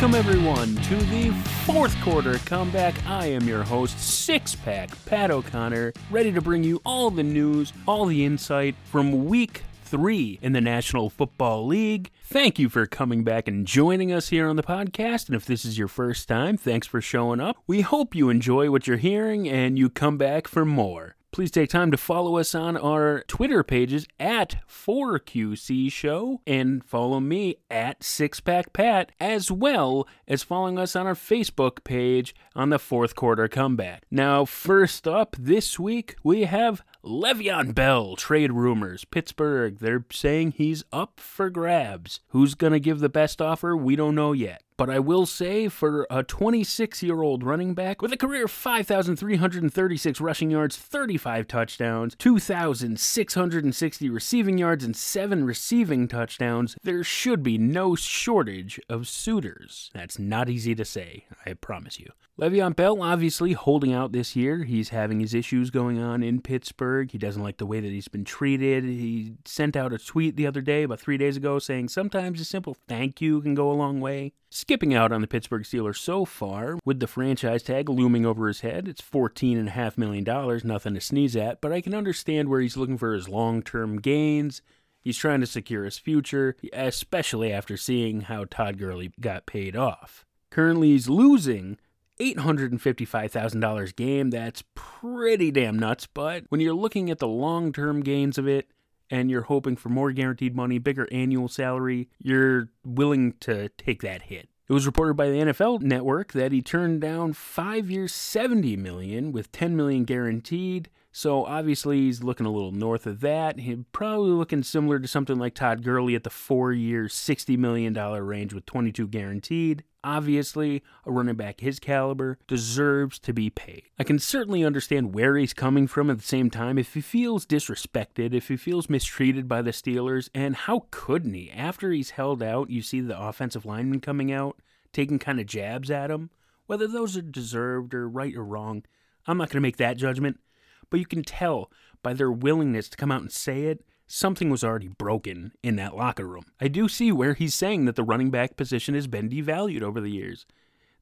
Welcome, everyone, to the fourth quarter comeback. I am your host, Six Pack Pat O'Connor, ready to bring you all the news, all the insight from week three in the National Football League. Thank you for coming back and joining us here on the podcast. And if this is your first time, thanks for showing up. We hope you enjoy what you're hearing and you come back for more. Please take time to follow us on our Twitter pages at 4QC Show and follow me at Sixpack Pat, as well as following us on our Facebook page on the fourth quarter comeback. Now, first up this week, we have Le'Veon Bell trade rumors. Pittsburgh, they're saying he's up for grabs. Who's going to give the best offer? We don't know yet. But I will say, for a 26 year old running back with a career of 5,336 rushing yards, 35 touchdowns, 2,660 receiving yards, and 7 receiving touchdowns, there should be no shortage of suitors. That's not easy to say, I promise you. Le'Veon Bell obviously holding out this year. He's having his issues going on in Pittsburgh. He doesn't like the way that he's been treated. He sent out a tweet the other day, about three days ago, saying sometimes a simple thank you can go a long way. Skipping out on the Pittsburgh Steelers so far, with the franchise tag looming over his head, it's $14.5 million, nothing to sneeze at, but I can understand where he's looking for his long term gains. He's trying to secure his future, especially after seeing how Todd Gurley got paid off. Currently, he's losing $855,000 game. That's pretty damn nuts, but when you're looking at the long term gains of it, and you're hoping for more guaranteed money, bigger annual salary, you're willing to take that hit. It was reported by the NFL network that he turned down 5 years 70 million with 10 million guaranteed. So obviously he's looking a little north of that. He's probably looking similar to something like Todd Gurley at the 4 year 60 million dollar range with 22 guaranteed. Obviously, a running back his caliber deserves to be paid. I can certainly understand where he's coming from at the same time if he feels disrespected, if he feels mistreated by the Steelers, and how couldn't he? After he's held out, you see the offensive lineman coming out, taking kind of jabs at him. Whether those are deserved or right or wrong, I'm not going to make that judgment, but you can tell by their willingness to come out and say it something was already broken in that locker room. I do see where he's saying that the running back position has been devalued over the years.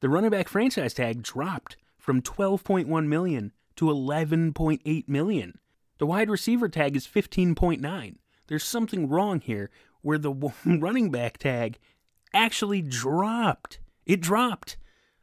The running back franchise tag dropped from 12.1 million to 11.8 million. The wide receiver tag is 15.9. There's something wrong here where the running back tag actually dropped. It dropped.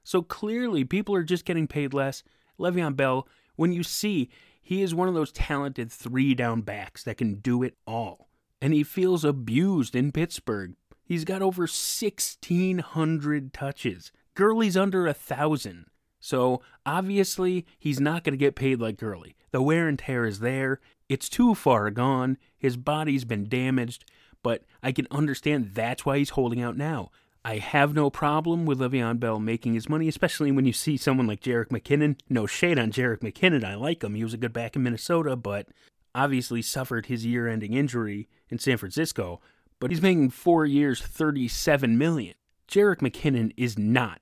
So clearly people are just getting paid less. Le'Veon Bell, when you see he is one of those talented three down backs that can do it all. And he feels abused in Pittsburgh. He's got over 1,600 touches. Gurley's under a thousand. So obviously, he's not going to get paid like Gurley. The wear and tear is there. It's too far gone. His body's been damaged. But I can understand that's why he's holding out now. I have no problem with Le'Veon Bell making his money, especially when you see someone like Jerick McKinnon. No shade on Jerick McKinnon. I like him. He was a good back in Minnesota, but obviously suffered his year-ending injury in San Francisco. But he's making four years, thirty-seven million. Jerick McKinnon is not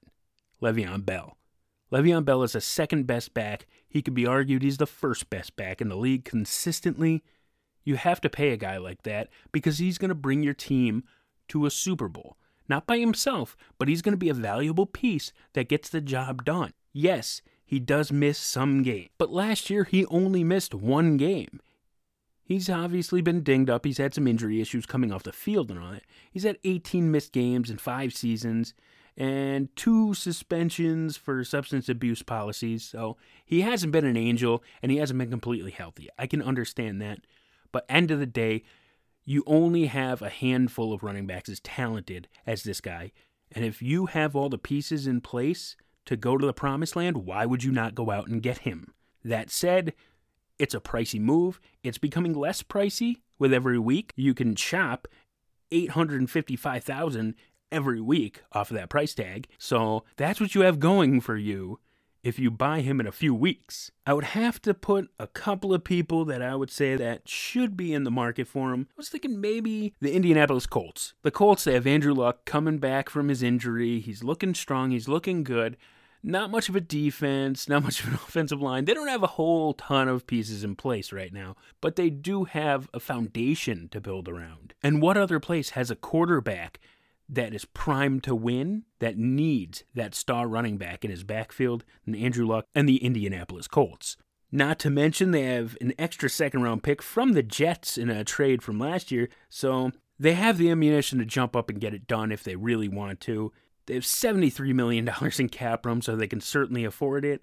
Le'Veon Bell. Le'Veon Bell is a second best back. He could be argued he's the first best back in the league consistently. You have to pay a guy like that because he's going to bring your team to a Super Bowl. Not by himself, but he's going to be a valuable piece that gets the job done. Yes, he does miss some games, but last year he only missed one game. He's obviously been dinged up. He's had some injury issues coming off the field and all that. He's had 18 missed games in five seasons and two suspensions for substance abuse policies. So he hasn't been an angel and he hasn't been completely healthy. I can understand that. But end of the day, you only have a handful of running backs as talented as this guy. And if you have all the pieces in place to go to the promised land, why would you not go out and get him? That said, it's a pricey move. It's becoming less pricey with every week. You can chop 855,000 every week off of that price tag. So that's what you have going for you if you buy him in a few weeks. I would have to put a couple of people that I would say that should be in the market for him. I was thinking maybe the Indianapolis Colts. The Colts, they have Andrew Luck coming back from his injury. He's looking strong, he's looking good. Not much of a defense, not much of an offensive line. They don't have a whole ton of pieces in place right now, but they do have a foundation to build around. And what other place has a quarterback that is primed to win, that needs that star running back in his backfield than Andrew Luck and the Indianapolis Colts. Not to mention, they have an extra second round pick from the Jets in a trade from last year, so they have the ammunition to jump up and get it done if they really want to. They have $73 million in cap room, so they can certainly afford it.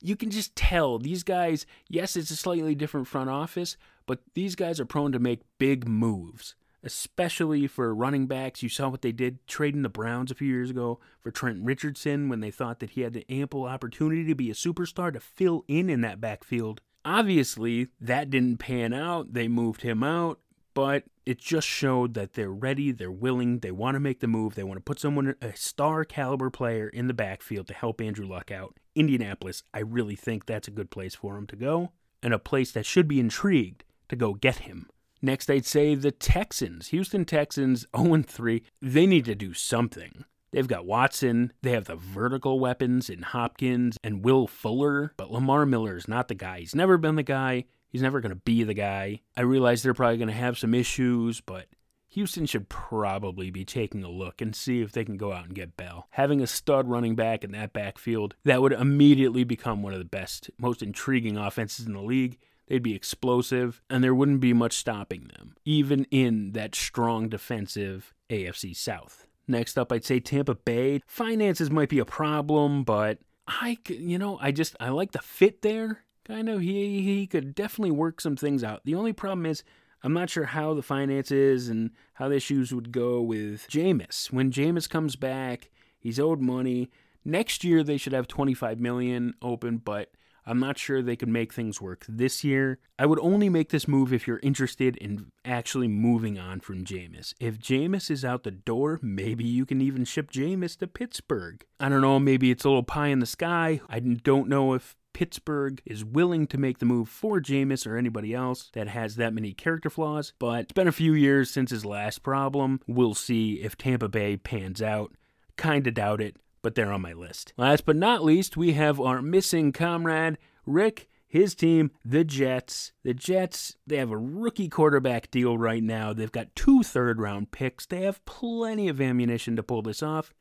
You can just tell these guys, yes, it's a slightly different front office, but these guys are prone to make big moves especially for running backs. You saw what they did trading the Browns a few years ago for Trent Richardson when they thought that he had the ample opportunity to be a superstar to fill in in that backfield. Obviously, that didn't pan out. They moved him out, but it just showed that they're ready, they're willing, they want to make the move, they want to put someone, a star caliber player in the backfield to help Andrew Luck out. Indianapolis, I really think that's a good place for him to go, and a place that should be intrigued to go get him. Next, I'd say the Texans. Houston Texans 0 3. They need to do something. They've got Watson, they have the vertical weapons in Hopkins and Will Fuller, but Lamar Miller is not the guy. He's never been the guy. He's never going to be the guy. I realize they're probably going to have some issues, but Houston should probably be taking a look and see if they can go out and get Bell. Having a stud running back in that backfield, that would immediately become one of the best, most intriguing offenses in the league. They'd be explosive, and there wouldn't be much stopping them, even in that strong defensive AFC South. Next up, I'd say Tampa Bay. Finances might be a problem, but I, you know, I just I like the fit there. Kind of, he he could definitely work some things out. The only problem is I'm not sure how the finances and how the issues would go with Jameis. When Jameis comes back, he's owed money. Next year they should have 25 million open, but I'm not sure they could make things work this year. I would only make this move if you're interested in actually moving on from Jameis. If Jameis is out the door, maybe you can even ship Jameis to Pittsburgh. I don't know, maybe it's a little pie in the sky. I don't know if Pittsburgh is willing to make the move for Jameis or anybody else that has that many character flaws, but it's been a few years since his last problem. We'll see if Tampa Bay pans out. Kinda doubt it but they're on my list. Last but not least, we have our missing comrade, Rick. His team, the Jets. The Jets, they have a rookie quarterback deal right now. They've got two third round picks. They have plenty of ammunition to pull this off.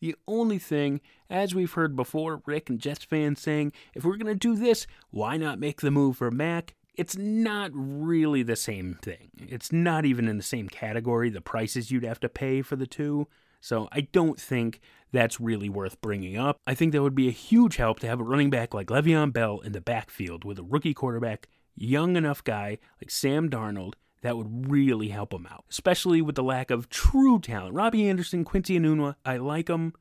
The only thing, as we've heard before, Rick and Jets fans saying, if we're going to do this, why not make the move for Mac? It's not really the same thing. It's not even in the same category, the prices you'd have to pay for the two. So I don't think that's really worth bringing up. I think that would be a huge help to have a running back like Le'Veon Bell in the backfield with a rookie quarterback, young enough guy like Sam Darnold that would really help him out, especially with the lack of true talent. Robbie Anderson, Quincy Enunwa, I like them.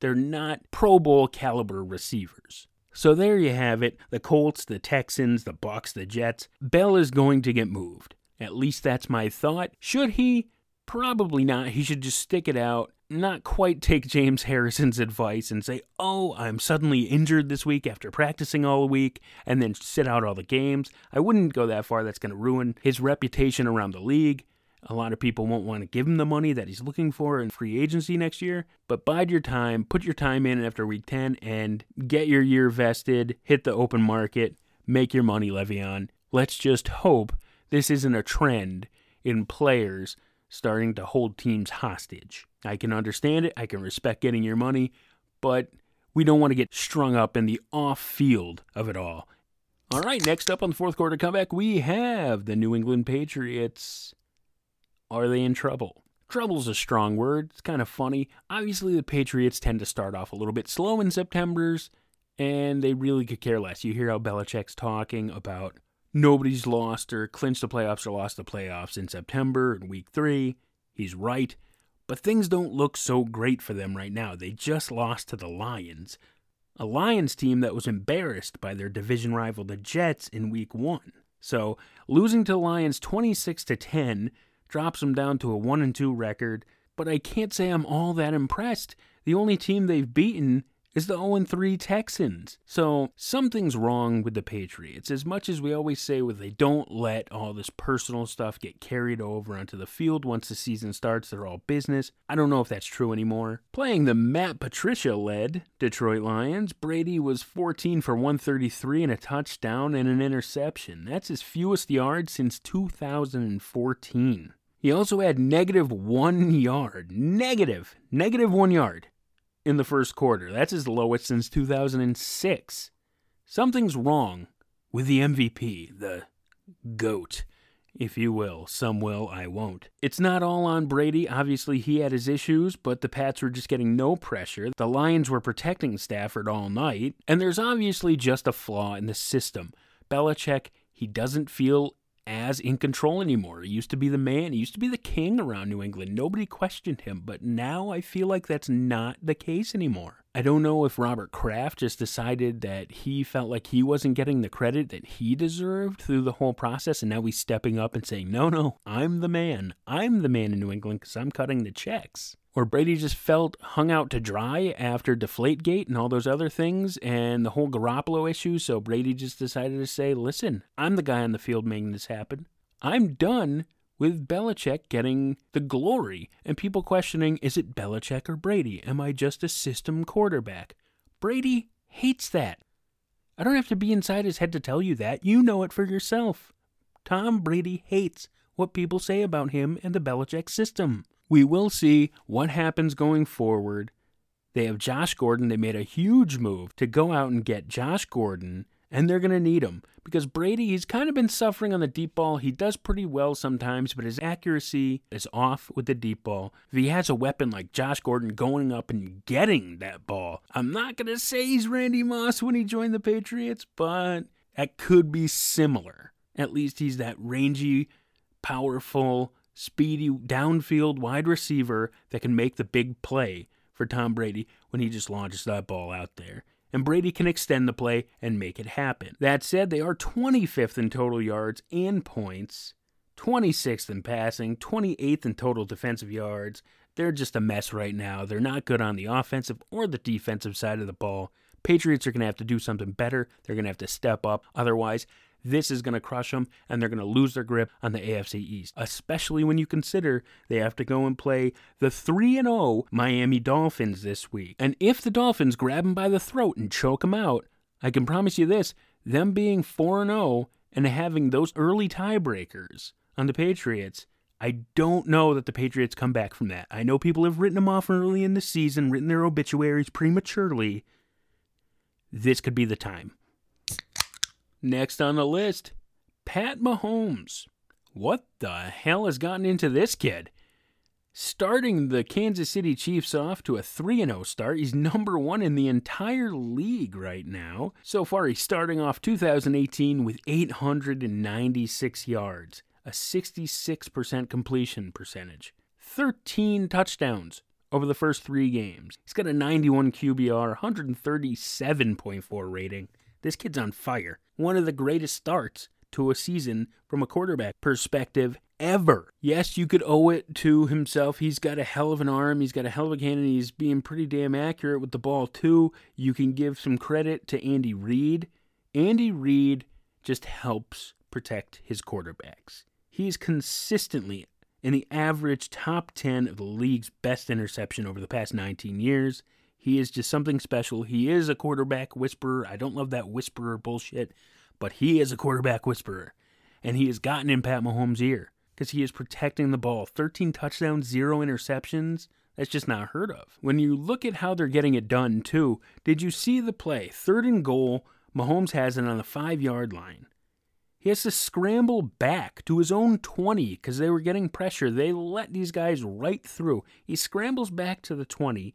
They're not Pro Bowl caliber receivers. So there you have it. The Colts, the Texans, the Bucks, the Jets. Bell is going to get moved. At least that's my thought. Should he? Probably not. He should just stick it out, not quite take James Harrison's advice and say, oh, I'm suddenly injured this week after practicing all week, and then sit out all the games. I wouldn't go that far. That's going to ruin his reputation around the league. A lot of people won't want to give him the money that he's looking for in free agency next year. But bide your time, put your time in after week 10, and get your year vested, hit the open market, make your money, Le'Veon. Let's just hope this isn't a trend in players starting to hold teams hostage. I can understand it, I can respect getting your money, but we don't want to get strung up in the off field of it all. All right, next up on the fourth quarter comeback, we have the New England Patriots. Are they in trouble? Trouble's a strong word. It's kind of funny. Obviously, the Patriots tend to start off a little bit slow in September's, and they really could care less. You hear how Belichick's talking about nobody's lost or clinched the playoffs or lost the playoffs in September and week three. He's right. But things don't look so great for them right now. They just lost to the Lions, a Lions team that was embarrassed by their division rival, the Jets, in week one. So losing to the Lions 26 to 10 drops them down to a 1 and 2 record, but I can't say I'm all that impressed. The only team they've beaten is the 0 3 Texans. So something's wrong with the Patriots. As much as we always say, well, they don't let all this personal stuff get carried over onto the field once the season starts, they're all business. I don't know if that's true anymore. Playing the Matt Patricia led Detroit Lions, Brady was 14 for 133 and a touchdown and an interception. That's his fewest yards since 2014. He also had negative one yard. Negative. Negative one yard in the first quarter. That's his lowest since 2006. Something's wrong with the MVP, the GOAT, if you will. Some will, I won't. It's not all on Brady. Obviously, he had his issues, but the Pats were just getting no pressure. The Lions were protecting Stafford all night, and there's obviously just a flaw in the system. Belichick, he doesn't feel as in control anymore. He used to be the man, he used to be the king around New England. Nobody questioned him, but now I feel like that's not the case anymore. I don't know if Robert Kraft just decided that he felt like he wasn't getting the credit that he deserved through the whole process, and now he's stepping up and saying, No, no, I'm the man. I'm the man in New England because I'm cutting the checks. Or Brady just felt hung out to dry after Deflategate and all those other things and the whole Garoppolo issue, so Brady just decided to say, Listen, I'm the guy on the field making this happen. I'm done with Belichick getting the glory and people questioning is it Belichick or Brady? Am I just a system quarterback? Brady hates that. I don't have to be inside his head to tell you that. You know it for yourself. Tom Brady hates what people say about him and the Belichick system. We will see what happens going forward. They have Josh Gordon. They made a huge move to go out and get Josh Gordon and they're going to need him because Brady, he's kind of been suffering on the deep ball. He does pretty well sometimes, but his accuracy is off with the deep ball. If he has a weapon like Josh Gordon going up and getting that ball, I'm not going to say he's Randy Moss when he joined the Patriots, but that could be similar. At least he's that rangy, powerful, speedy downfield wide receiver that can make the big play for Tom Brady when he just launches that ball out there and Brady can extend the play and make it happen. That said, they are 25th in total yards and points, 26th in passing, 28th in total defensive yards. They're just a mess right now. They're not good on the offensive or the defensive side of the ball. Patriots are going to have to do something better. They're going to have to step up. Otherwise, this is going to crush them, and they're going to lose their grip on the AFC East, especially when you consider they have to go and play the 3 0 Miami Dolphins this week. And if the Dolphins grab them by the throat and choke them out, I can promise you this them being 4 0 and having those early tiebreakers on the Patriots. I don't know that the Patriots come back from that. I know people have written them off early in the season, written their obituaries prematurely. This could be the time. Next on the list, Pat Mahomes. What the hell has gotten into this kid? Starting the Kansas City Chiefs off to a 3 0 start. He's number one in the entire league right now. So far, he's starting off 2018 with 896 yards, a 66% completion percentage, 13 touchdowns over the first three games. He's got a 91 QBR, 137.4 rating. This kid's on fire. One of the greatest starts to a season from a quarterback perspective ever. Yes, you could owe it to himself. He's got a hell of an arm. He's got a hell of a cannon. He's being pretty damn accurate with the ball, too. You can give some credit to Andy Reid. Andy Reid just helps protect his quarterbacks. He's consistently in the average top 10 of the league's best interception over the past 19 years. He is just something special. He is a quarterback whisperer. I don't love that whisperer bullshit, but he is a quarterback whisperer. And he has gotten in Pat Mahomes' ear because he is protecting the ball. 13 touchdowns, zero interceptions. That's just not heard of. When you look at how they're getting it done, too, did you see the play? Third and goal, Mahomes has it on the five yard line. He has to scramble back to his own 20 because they were getting pressure. They let these guys right through. He scrambles back to the 20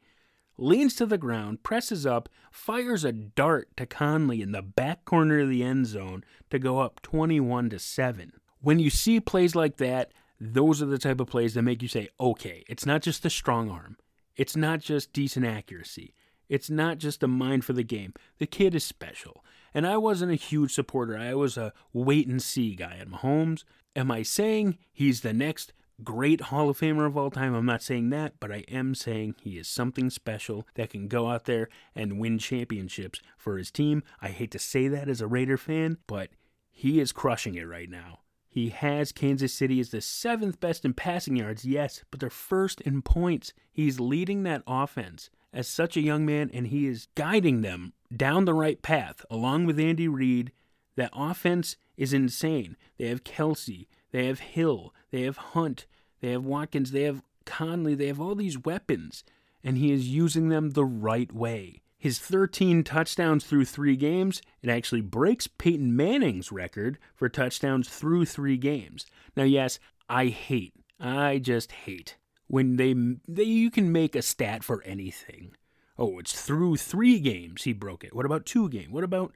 leans to the ground, presses up, fires a dart to Conley in the back corner of the end zone to go up 21 to 7. When you see plays like that, those are the type of plays that make you say, okay, it's not just the strong arm. It's not just decent accuracy. It's not just a mind for the game. The kid is special. And I wasn't a huge supporter. I was a wait and see guy at Mahomes. Am I saying he's the next great Hall of Famer of all time. I'm not saying that, but I am saying he is something special that can go out there and win championships for his team. I hate to say that as a Raider fan, but he is crushing it right now. He has Kansas City as the seventh best in passing yards, yes, but they're first in points. He's leading that offense as such a young man, and he is guiding them down the right path along with Andy Reid. That offense is insane. They have Kelce, they have Hill, they have Hunt, they have Watkins, they have Conley, they have all these weapons, and he is using them the right way. His 13 touchdowns through three games, it actually breaks Peyton Manning's record for touchdowns through three games. Now, yes, I hate, I just hate when they, they you can make a stat for anything. Oh, it's through three games he broke it. What about two games? What about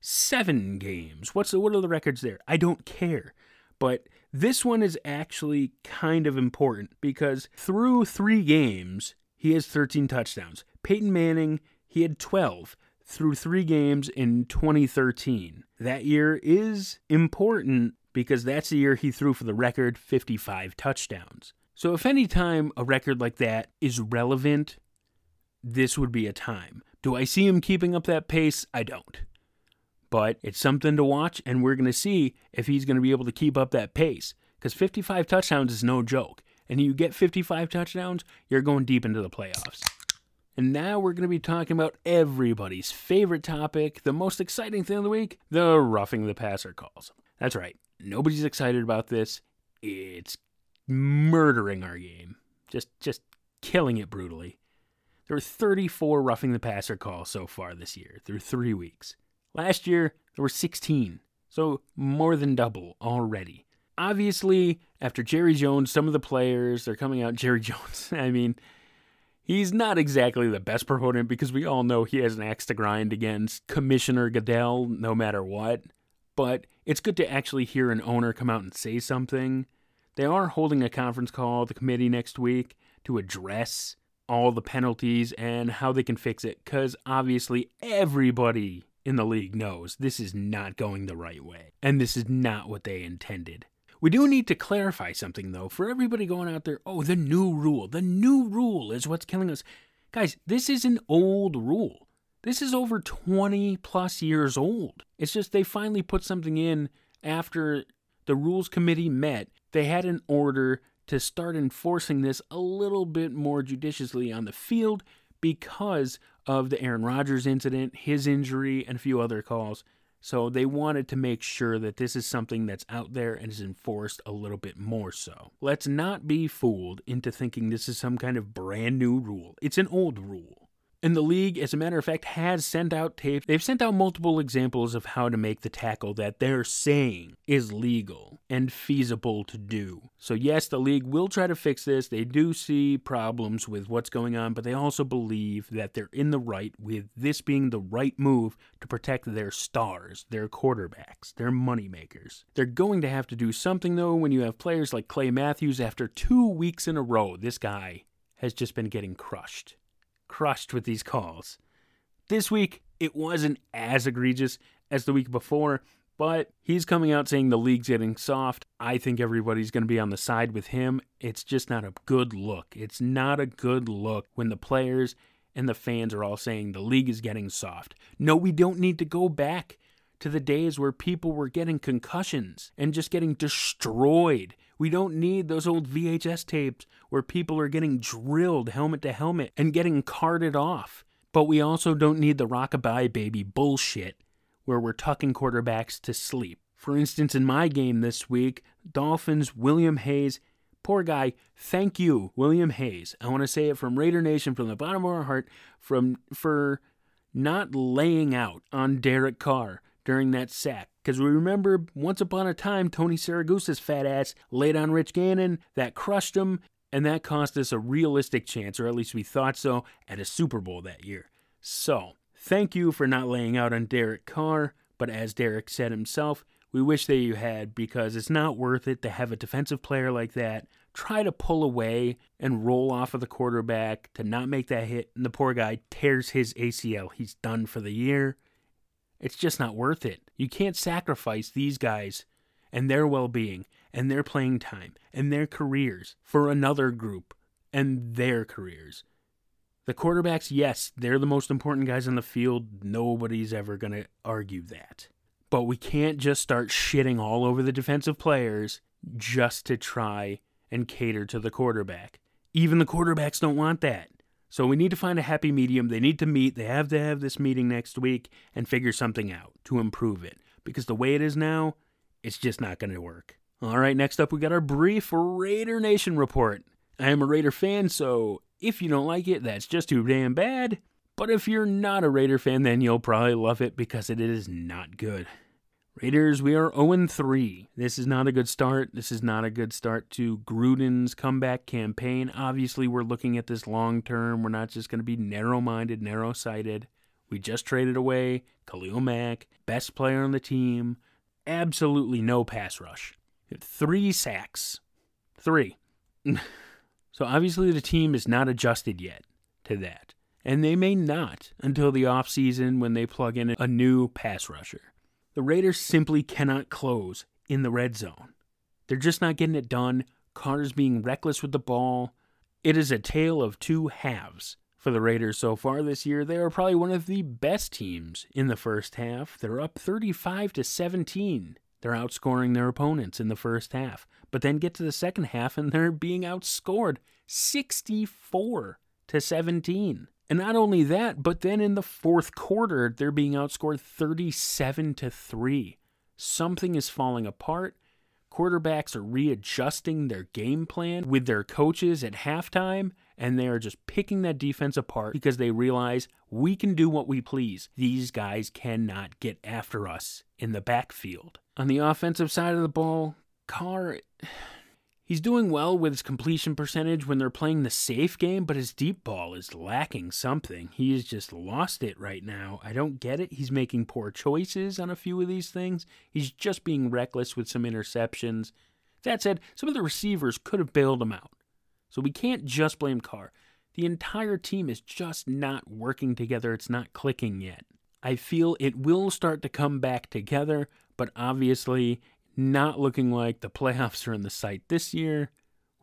seven games? What's the, what are the records there? I don't care. But this one is actually kind of important because through three games, he has 13 touchdowns. Peyton Manning, he had 12 through three games in 2013. That year is important because that's the year he threw for the record 55 touchdowns. So, if any time a record like that is relevant, this would be a time. Do I see him keeping up that pace? I don't. But it's something to watch, and we're going to see if he's going to be able to keep up that pace. Because 55 touchdowns is no joke. And you get 55 touchdowns, you're going deep into the playoffs. And now we're going to be talking about everybody's favorite topic, the most exciting thing of the week the roughing the passer calls. That's right. Nobody's excited about this. It's murdering our game. Just just killing it brutally. There were 34 roughing the passer calls so far this year through 3 weeks. Last year there were 16. So more than double already. Obviously, after Jerry Jones, some of the players are coming out Jerry Jones. I mean, He's not exactly the best proponent because we all know he has an axe to grind against Commissioner Goodell no matter what. But it's good to actually hear an owner come out and say something. They are holding a conference call, the committee next week, to address all the penalties and how they can fix it because obviously everybody in the league knows this is not going the right way and this is not what they intended. We do need to clarify something, though, for everybody going out there. Oh, the new rule. The new rule is what's killing us. Guys, this is an old rule. This is over 20 plus years old. It's just they finally put something in after the rules committee met. They had an order to start enforcing this a little bit more judiciously on the field because of the Aaron Rodgers incident, his injury, and a few other calls. So they wanted to make sure that this is something that's out there and is enforced a little bit more so. Let's not be fooled into thinking this is some kind of brand new rule. It's an old rule. And the league, as a matter of fact, has sent out tapes. They've sent out multiple examples of how to make the tackle that they're saying is legal and feasible to do. So, yes, the league will try to fix this. They do see problems with what's going on, but they also believe that they're in the right with this being the right move to protect their stars, their quarterbacks, their moneymakers. They're going to have to do something, though, when you have players like Clay Matthews after two weeks in a row. This guy has just been getting crushed crushed with these calls. This week, it wasn't as egregious as the week before, but he's coming out saying the league's getting soft. I think everybody's going to be on the side with him. It's just not a good look. It's not a good look when the players and the fans are all saying the league is getting soft. No, we don't need to go back to the days where people were getting concussions and just getting destroyed. We don't need those old VHS tapes where people are getting drilled helmet to helmet and getting carted off. But we also don't need the rockabye baby bullshit where we're tucking quarterbacks to sleep. For instance, in my game this week, Dolphins, William Hayes, poor guy, thank you, William Hayes. I want to say it from Raider Nation, from the bottom of our heart, from for not laying out on Derek Carr during that sack. Because we remember once upon a time, Tony Siragusa's fat ass laid on Rich Gannon, that crushed him, and that cost us a realistic chance, or at least we thought so, at a Super Bowl that year. So, thank you for not laying out on Derek Carr, but as Derek said himself, we wish that you had because it's not worth it to have a defensive player like that try to pull away and roll off of the quarterback to not make that hit, and the poor guy tears his ACL. He's done for the year. It's just not worth it. You can't sacrifice these guys and their well being and their playing time and their careers for another group and their careers. The quarterbacks, yes, they're the most important guys on the field. Nobody's ever going to argue that. But we can't just start shitting all over the defensive players just to try and cater to the quarterback. Even the quarterbacks don't want that. So we need to find a happy medium. They need to meet. They have to have this meeting next week and figure something out to improve it. Because the way it is now, it's just not going to work. All right, next up, we got our brief Raider Nation report. I am a Raider fan, so if you don't like it, that's just too damn bad. But if you're not a Raider fan, then you'll probably love it because it is not good. Raiders, we are 0 3. This is not a good start. This is not a good start to Gruden's comeback campaign. Obviously, we're looking at this long term. We're not just going to be narrow minded, narrow sighted. We just traded away Khalil Mack, best player on the team. Absolutely no pass rush. Three sacks. Three. so obviously, the team is not adjusted yet to that. And they may not until the offseason when they plug in a new pass rusher. The Raiders simply cannot close in the red zone. They're just not getting it done. Carter's being reckless with the ball. It is a tale of two halves for the Raiders so far this year. They are probably one of the best teams in the first half. They're up 35 to 17. They're outscoring their opponents in the first half. But then get to the second half and they're being outscored 64 to 17. And not only that, but then in the fourth quarter, they're being outscored 37 to 3. Something is falling apart. Quarterbacks are readjusting their game plan with their coaches at halftime, and they are just picking that defense apart because they realize we can do what we please. These guys cannot get after us in the backfield. On the offensive side of the ball, Carr He's doing well with his completion percentage when they're playing the safe game, but his deep ball is lacking something. He has just lost it right now. I don't get it. He's making poor choices on a few of these things. He's just being reckless with some interceptions. That said, some of the receivers could have bailed him out. So we can't just blame Carr. The entire team is just not working together. It's not clicking yet. I feel it will start to come back together, but obviously not looking like the playoffs are in the sight this year.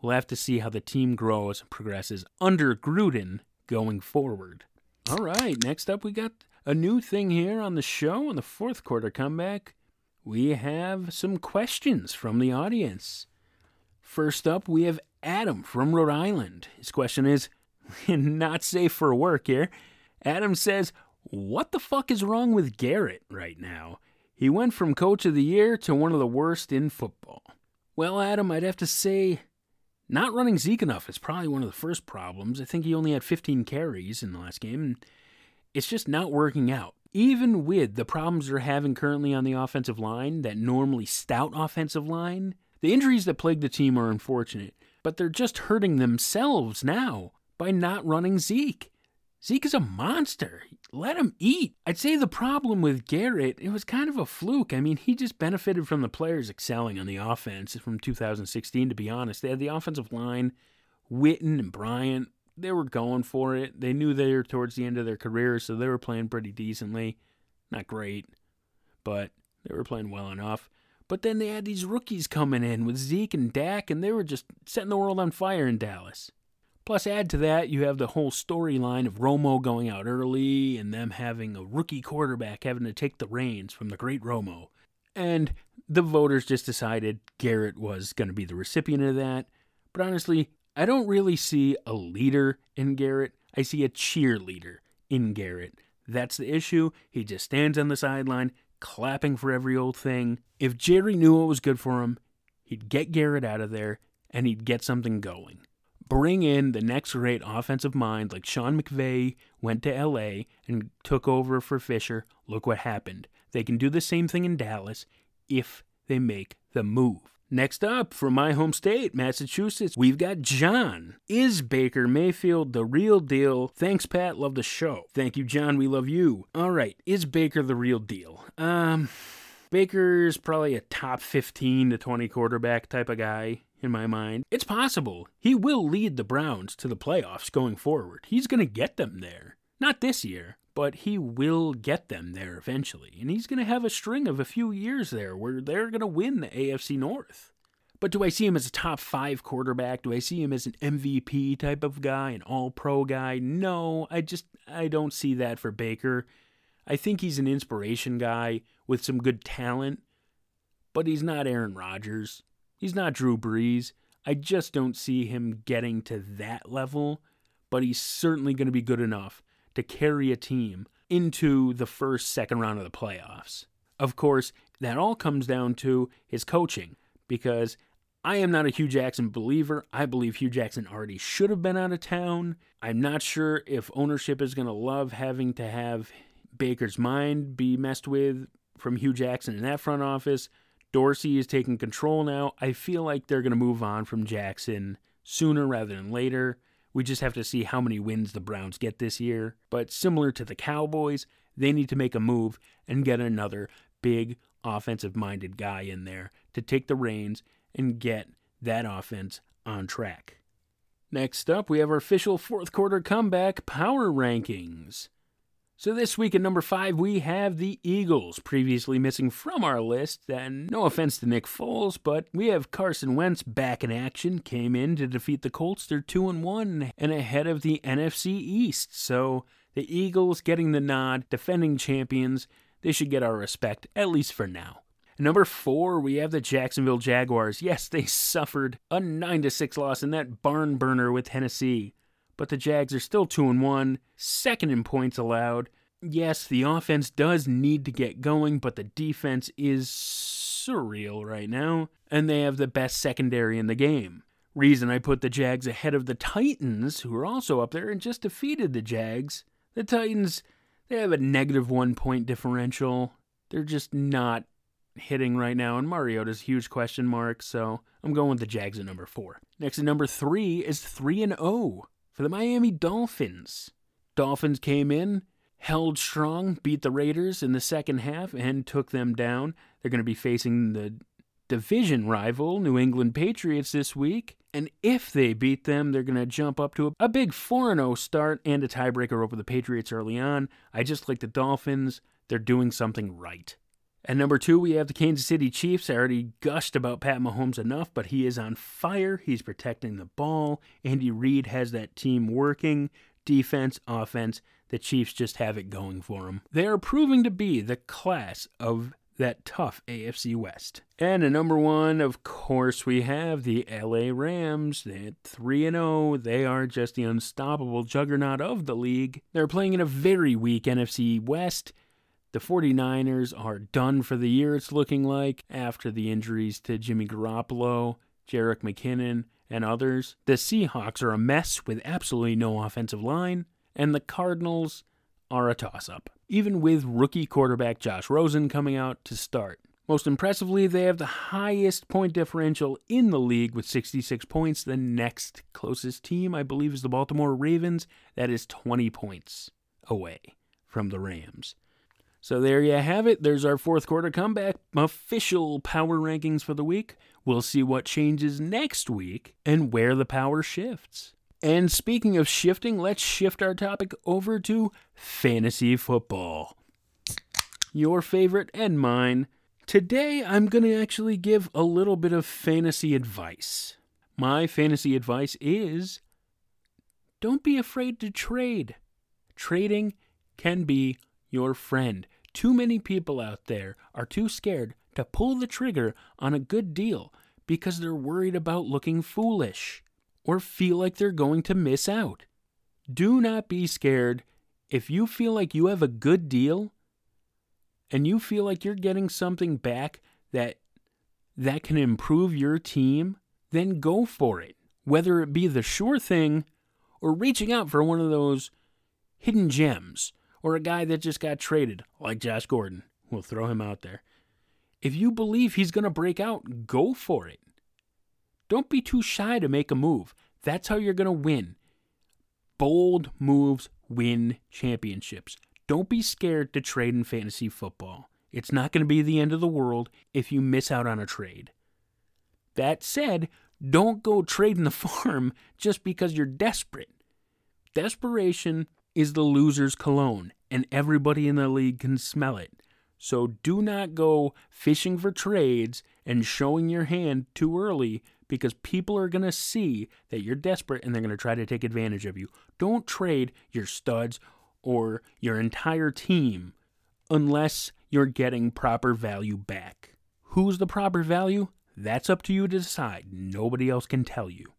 We'll have to see how the team grows and progresses under Gruden going forward. All right, next up, we got a new thing here on the show on the fourth quarter comeback. We have some questions from the audience. First up, we have Adam from Rhode Island. His question is not safe for work here. Adam says, What the fuck is wrong with Garrett right now? He went from coach of the year to one of the worst in football. Well, Adam, I'd have to say not running Zeke enough is probably one of the first problems. I think he only had 15 carries in the last game, and it's just not working out. Even with the problems they're having currently on the offensive line, that normally stout offensive line, the injuries that plague the team are unfortunate, but they're just hurting themselves now by not running Zeke. Zeke is a monster. Let him eat. I'd say the problem with Garrett, it was kind of a fluke. I mean, he just benefited from the players excelling on the offense from 2016, to be honest. They had the offensive line, Witten and Bryant. They were going for it. They knew they were towards the end of their career, so they were playing pretty decently. Not great, but they were playing well enough. But then they had these rookies coming in with Zeke and Dak, and they were just setting the world on fire in Dallas. Plus, add to that, you have the whole storyline of Romo going out early and them having a rookie quarterback having to take the reins from the great Romo. And the voters just decided Garrett was going to be the recipient of that. But honestly, I don't really see a leader in Garrett. I see a cheerleader in Garrett. That's the issue. He just stands on the sideline, clapping for every old thing. If Jerry knew what was good for him, he'd get Garrett out of there and he'd get something going bring in the next great offensive mind like Sean McVay went to LA and took over for Fisher. Look what happened. They can do the same thing in Dallas if they make the move. Next up, from my home state, Massachusetts, we've got John. Is Baker Mayfield the real deal? Thanks, Pat. Love the show. Thank you, John. We love you. All right, is Baker the real deal? Um, Baker's probably a top 15 to 20 quarterback type of guy in my mind. It's possible. He will lead the Browns to the playoffs going forward. He's going to get them there. Not this year, but he will get them there eventually. And he's going to have a string of a few years there where they're going to win the AFC North. But do I see him as a top five quarterback? Do I see him as an MVP type of guy, an all pro guy? No, I just, I don't see that for Baker. I think he's an inspiration guy with some good talent, but he's not Aaron Rodgers. He's not Drew Brees. I just don't see him getting to that level, but he's certainly going to be good enough to carry a team into the first, second round of the playoffs. Of course, that all comes down to his coaching. because I am not a Hue Jackson believer. I believe Hue Jackson already should have been out of town. I'm not sure if ownership is going to love having to have Baker's mind be messed with from Hue Jackson in that front office. Dorsey is taking control now. I feel like they're going to move on from Jackson sooner rather than later. We just have to see how many wins the Browns get this year. But similar to the Cowboys, they need to make a move and get another big offensive minded guy in there to take the reins and get that offense on track. Next up, we have our official fourth quarter comeback power rankings. So this week at number five, we have the Eagles, previously missing from our list. And no offense to Nick Foles, but we have Carson Wentz back in action. Came in to defeat the Colts. They're two and one and ahead of the NFC East. So the Eagles getting the nod, defending champions. They should get our respect at least for now. Number four, we have the Jacksonville Jaguars. Yes, they suffered a nine to six loss in that barn burner with Tennessee but the Jags are still 2 and 1, second in points allowed. Yes, the offense does need to get going, but the defense is surreal right now, and they have the best secondary in the game. Reason I put the Jags ahead of the Titans, who are also up there and just defeated the Jags. The Titans, they have a negative one point differential. They're just not hitting right now, and Mariota's huge question mark, so I'm going with the Jags at number four. Next at number three is 3 and 0 for the Miami Dolphins. Dolphins came in, held strong, beat the Raiders in the second half, and took them down. They're going to be facing the division rival, New England Patriots, this week. And if they beat them, they're going to jump up to a, big 4 0 start and a tiebreaker over the Patriots early on. I just like the Dolphins. They're doing something right. At number two, we have the Kansas City Chiefs. I already gushed about Pat Mahomes enough, but he is on fire. He's protecting the ball. Andy Reid has that team working. Defense, offense, the Chiefs just have it going for them. They are proving to be the class of that tough AFC West. And at number one, of course, we have the LA Rams. At 3 0, they are just the unstoppable juggernaut of the league. They're playing in a very weak NFC West. The 49ers are done for the year, it's looking like, after the injuries to Jimmy Garoppolo, Jerick McKinnon, and others. The Seahawks are a mess with absolutely no offensive line, and the Cardinals are a toss up, even with rookie quarterback Josh Rosen coming out to start. Most impressively, they have the highest point differential in the league with 66 points. The next closest team, I believe, is the Baltimore Ravens. That is 20 points away from the Rams. So there you have it. There's our fourth quarter comeback official power rankings for the week. We'll see what changes next week and where the power shifts. And speaking of shifting, let's shift our topic over to fantasy football. Your favorite and mine. Today, I'm going to actually give a little bit of fantasy advice. My fantasy advice is don't be afraid to trade. Trading can be your friend. Too many people out there are too scared to pull the trigger on a good deal because they're worried about looking foolish or feel like they're going to miss out. Do not be scared. If you feel like you have a good deal and you feel like you're getting something back that that can improve your team, then go for it. Whether it be the sure thing or reaching out for one of those hidden gems or a guy that just got traded, like Josh Gordon. We'll throw him out there. If you believe he's going to break out, go for it. Don't be too shy to make a move. That's how you're going to win. Bold moves win championships. Don't be scared to trade in fantasy football. It's not going to be the end of the world if you miss out on a trade. That said, don't go trading the farm just because you're desperate. Desperation is the loser's cologne, and everybody in the league can smell it. So do not go fishing for trades and showing your hand too early because people are going to see that you're desperate and they're going to try to take advantage of you. Don't trade your studs or your entire team unless you're getting proper value back. Who's the proper value? That's up to you to decide. Nobody else can tell you.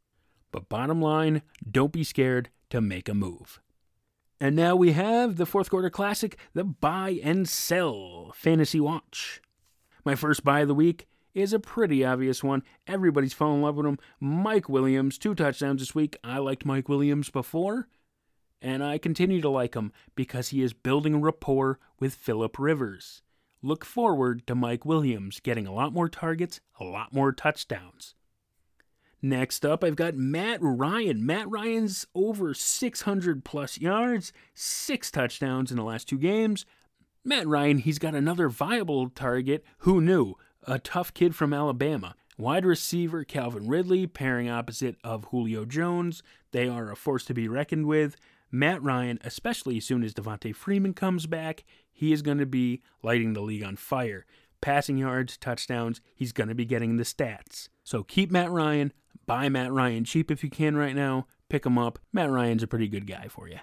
But bottom line, don't be scared to make a move. And now we have the fourth quarter classic, the buy and sell fantasy watch. My first buy of the week is a pretty obvious one. Everybody's fallen in love with him. Mike Williams, two touchdowns this week. I liked Mike Williams before, and I continue to like him because he is building rapport with Philip Rivers. Look forward to Mike Williams getting a lot more targets, a lot more touchdowns. Next up, I've got Matt Ryan. Matt Ryan's over 600 plus yards, six touchdowns in the last two games. Matt Ryan, he's got another viable target. Who knew? A tough kid from Alabama. Wide receiver Calvin Ridley pairing opposite of Julio Jones. They are a force to be reckoned with. Matt Ryan, especially as soon as Devonta Freeman comes back, he is going to be lighting the league on fire. Passing yards, touchdowns, he's going to be getting the stats. So keep Matt Ryan, buy Matt Ryan cheap if you can right now, pick him up. Matt Ryan's a pretty good guy for you.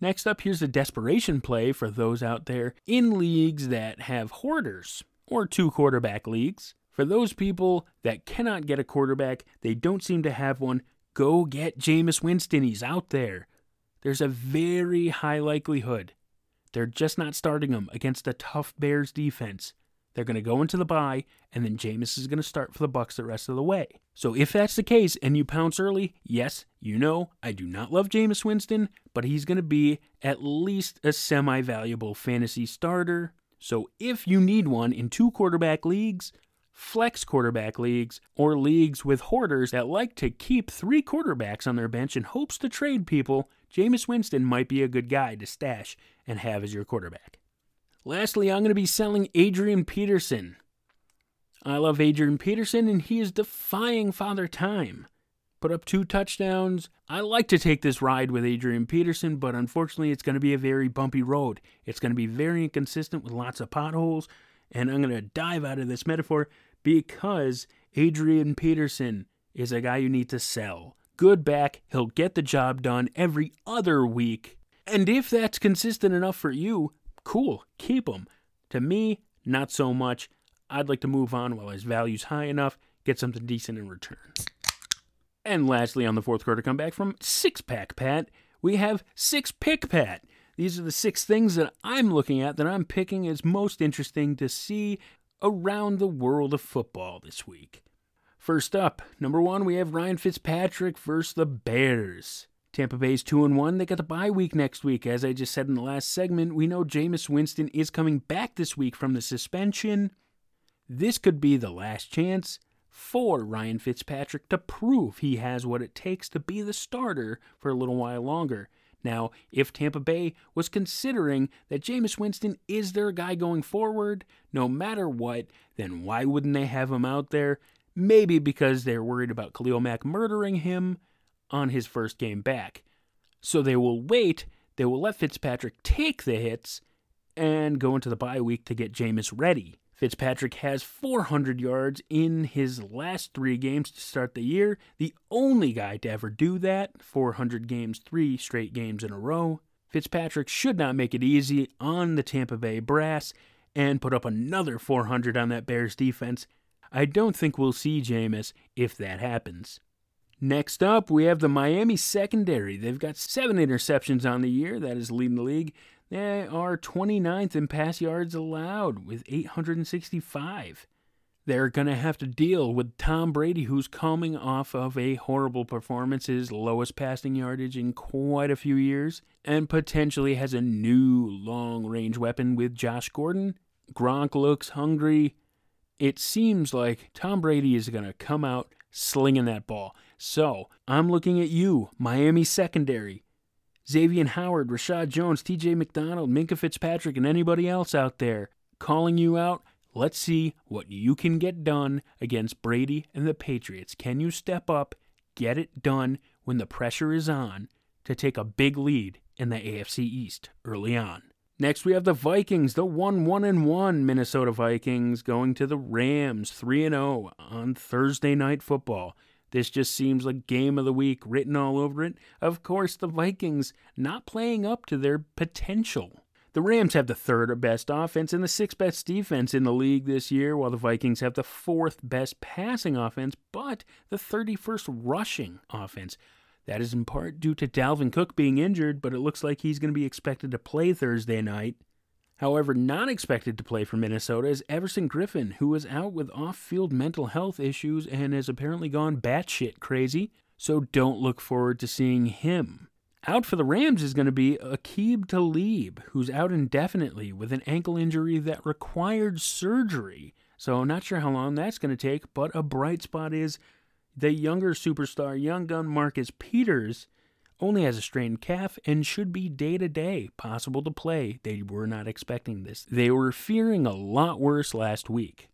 Next up, here's a desperation play for those out there in leagues that have hoarders or two quarterback leagues. For those people that cannot get a quarterback, they don't seem to have one, go get Jameis Winston. He's out there. There's a very high likelihood they're just not starting him against a tough Bears defense. They're going to go into the bye, and then Jameis is going to start for the Bucs the rest of the way. So if that's the case and you pounce early, yes, you know I do not love Jameis Winston, but he's going to be at least a semi-valuable fantasy starter. So if you need one in two quarterback leagues, flex quarterback leagues, or leagues with hoarders that like to keep three quarterbacks on their bench in hopes to trade people, Jameis Winston might be a good guy to stash and have as your quarterback. Lastly, I'm going to be selling Adrian Peterson. I love Adrian Peterson, and he is defying Father Time. Put up two touchdowns. I like to take this ride with Adrian Peterson, but unfortunately, it's going to be a very bumpy road. It's going to be very inconsistent with lots of potholes, and I'm going to dive out of this metaphor because Adrian Peterson is a guy you need to sell. Good back, he'll get the job done every other week. And if that's consistent enough for you, cool, keep him. To me, not so much. I'd like to move on while his value's high enough, get something decent in return. And lastly, on the fourth quarter comeback from Six Pack Pat, we have Six Pick Pat. These are the six things that I'm looking at that I'm picking as most interesting to see around the world of football this week. First up, number one, we have Ryan Fitzpatrick versus the Bears. Tampa Bay's 2 and 1. They got the bye week next week. As I just said in the last segment, we know Jameis Winston is coming back this week from the suspension. This could be the last chance for Ryan Fitzpatrick to prove he has what it takes to be the starter for a little while longer. Now, if Tampa Bay was considering that Jameis Winston is their guy going forward, no matter what, then why wouldn't they have him out there? Maybe because they're worried about Khalil Mack murdering him on his first game back. So they will wait, they will let Fitzpatrick take the hits and go into the bye week to get Jameis ready. Fitzpatrick has 400 yards in his last three games to start the year, the only guy to ever do that, 400 games, three straight games in a row. Fitzpatrick should not make it easy on the Tampa Bay Brass and put up another 400 on that Bears defense. I don't think we'll see Jameis if that happens. Next up, we have the Miami secondary. They've got seven interceptions on the year. That is leading the league. They are 29th in pass yards allowed with 865. They're going to have to deal with Tom Brady, who's coming off of a horrible performance, his lowest passing yardage in quite a few years, and potentially has a new long range weapon with Josh Gordon. Gronk looks hungry. It seems like Tom Brady is going to come out slinging that ball. So I'm looking at you, Miami secondary. Xavier Howard, Reshad Jones, TJ McDonald, Minkah Fitzpatrick, and anybody else out there calling you out. Let's see what you can get done against Brady and the Patriots. Can you step up, get it done when the pressure is on to take a big lead in the AFC East early on? Next, we have the Vikings, the 1 1 and 1 Minnesota Vikings going to the Rams 3 0 on Thursday Night Football. This just seems like game of the week written all over it. Of course, the Vikings not playing up to their potential. The Rams have the third best offense and the sixth best defense in the league this year, while the Vikings have the fourth best passing offense, but the 31st rushing offense. That is in part due to Dalvin Cook being injured, but it looks like he's going to be expected to play Thursday night. However, not expected to play for Minnesota is Everson Griffen, who is out with off field mental health issues and has apparently gone batshit crazy, so don't look forward to seeing him. Out for the Rams is going to be Aqib Talib, who's out indefinitely with an ankle injury that required surgery. So, not sure how long that's going to take, but a bright spot is the younger superstar, young gun Marcus Peters, only has a strained calf and should be day to day, possible to play. They were not expecting this. They were fearing a lot worse last week.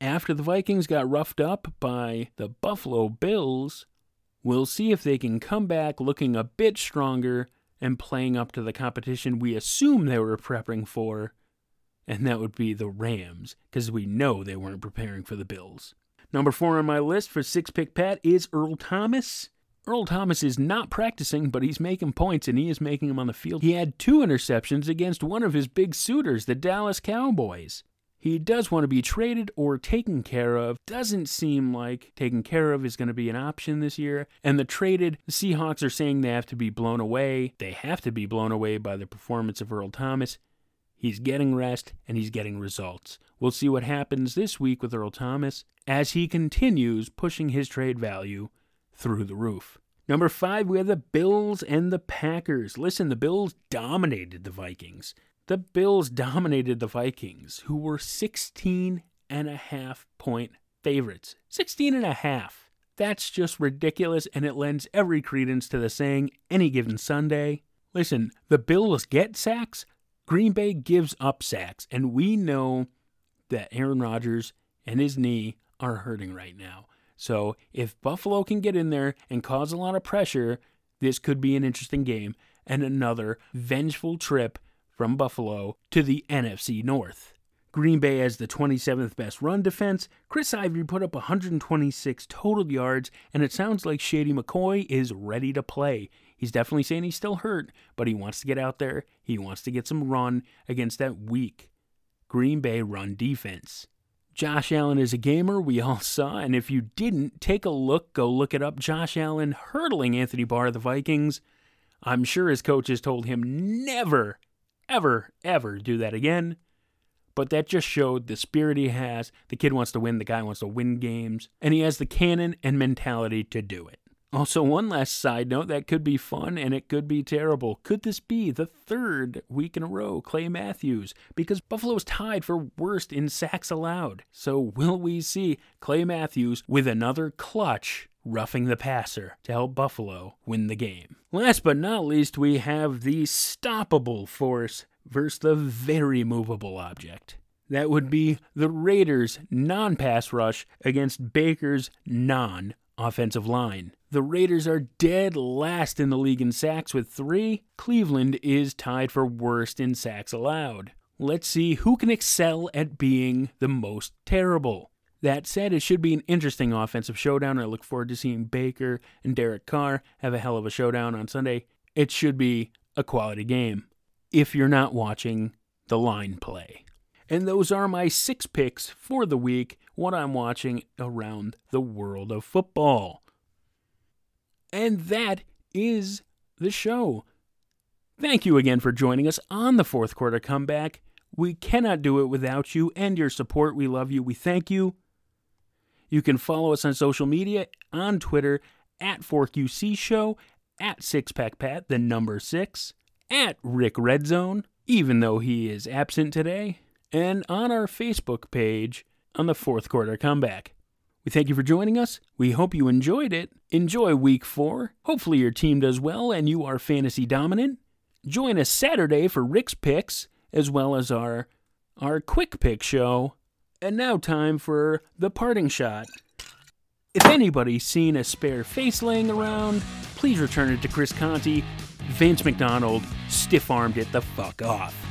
After the Vikings got roughed up by the Buffalo Bills, we'll see if they can come back looking a bit stronger and playing up to the competition we assume they were prepping for, and that would be the Rams, because we know they weren't preparing for the Bills. Number four on my list for six pick Pat is Earl Thomas. Earl Thomas is not practicing, but he's making points and he is making them on the field. He had two interceptions against one of his big suitors, the Dallas Cowboys. He does want to be traded or taken care of. Doesn't seem like taken care of is going to be an option this year. And the traded, Seahawks are saying they have to be blown away. They have to be blown away by the performance of Earl Thomas. He's getting rest and he's getting results. We'll see what happens this week with Earl Thomas as he continues pushing his trade value through the roof. Number five, we have the Bills and the Packers. Listen, the Bills dominated the Vikings. The Bills dominated the Vikings, who were 16 and a half point favorites. 16 and a half. That's just ridiculous, and it lends every credence to the saying any given Sunday. Listen, the Bills get sacks, Green Bay gives up sacks, and we know that Aaron Rodgers and his knee are hurting right now. So if Buffalo can get in there and cause a lot of pressure, this could be an interesting game and another vengeful trip from Buffalo to the NFC North. Green Bay has the 27th best run defense. Chris Ivory put up 126 total yards, and it sounds like Shady McCoy is ready to play. He's definitely saying he's still hurt, but he wants to get out there. He wants to get some run against that weak Green Bay run defense. Josh Allen is a gamer, we all saw, and if you didn't, take a look, go look it up. Josh Allen hurdling Anthony Barr of the Vikings. I'm sure his coaches told him never, ever, ever do that again. But that just showed the spirit he has. The kid wants to win, the guy wants to win games, and he has the cannon and mentality to do it. Also, one last side note that could be fun and it could be terrible. Could this be the third week in a row, Clay Matthews? Because Buffalo's tied for worst in sacks allowed. So, will we see Clay Matthews with another clutch roughing the passer to help Buffalo win the game? Last but not least, we have the stoppable force versus the very movable object. That would be the Raiders' non pass rush against Baker's non offensive line. The Raiders are dead last in the league in sacks with three. Cleveland is tied for worst in sacks allowed. Let's see who can excel at being the most terrible. That said, it should be an interesting offensive showdown. I look forward to seeing Baker and Derek Carr have a hell of a showdown on Sunday. It should be a quality game if you're not watching the line play. And those are my six picks for the week, what I'm watching around the world of football. And that is the show. Thank you again for joining us on the fourth quarter comeback. We cannot do it without you and your support. We love you. We thank you. You can follow us on social media on Twitter at 4QC Show, at SixPackPat, the number six, at Rick Redzone, even though he is absent today and on our Facebook page on the fourth quarter comeback. We thank you for joining us. We hope you enjoyed it. Enjoy week four. Hopefully, your team does well and you are fantasy dominant. Join us Saturday for Rick's picks, as well as our, our quick pick show. And now, time for the parting shot. If anybody's seen a spare face laying around, please return it to Chris Conte. Vance McDonald stiff armed it the fuck off.